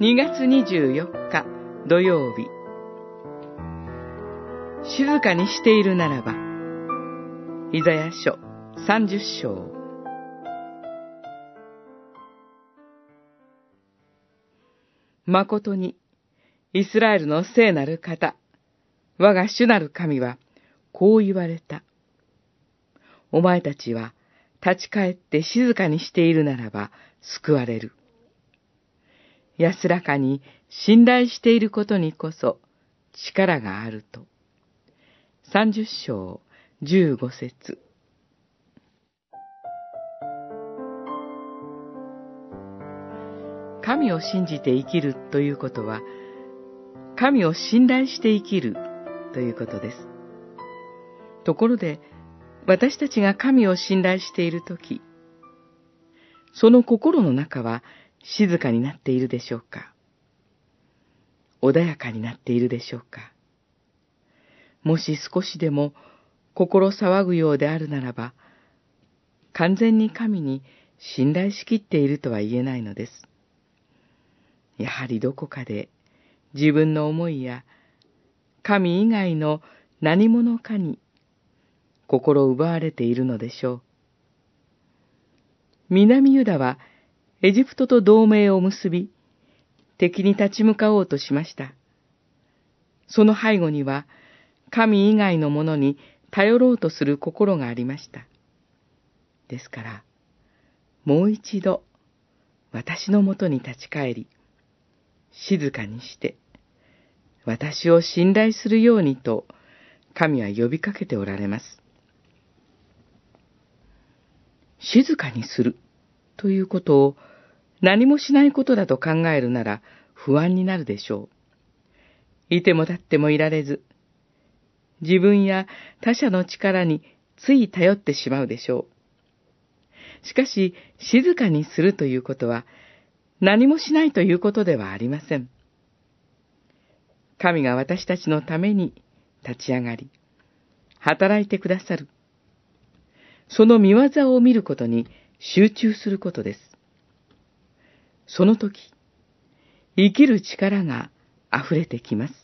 2月24日土曜日静かにしているならばイザヤ書30章誠にイスラエルの聖なる方我が主なる神はこう言われた。お前たちは立ち返って静かにしているならば救われる。安らかに信頼していることにこそ力があると。三十章十五節神を信じて生きるということは、神を信頼して生きるということです。ところで、私たちが神を信頼しているとき、その心の中は静かになっているでしょうか？穏やかになっているでしょうか？もし少しでも心騒ぐようであるならば、完全に神に信頼しきっているとは言えないのです。やはりどこかで自分の思いや神以外の何者かに心奪われているのでしょう。南ユダはエジプトと同盟を結び、敵に立ち向かおうとしました。その背後には、神以外のものに頼ろうとする心がありました。ですから、もう一度、私のもとに立ち返り、静かにして、私を信頼するようにと、神は呼びかけておられます。静かにするということを何もしないことだと考えるなら不安になるでしょう。いても立ってもいられず、自分や他者の力につい頼ってしまうでしょう。しかし、静かにするということは、何もしないということではありません。神が私たちのために立ち上がり、働いてくださる。その見業を見ることに集中することです。その時、生きる力が溢れてきます。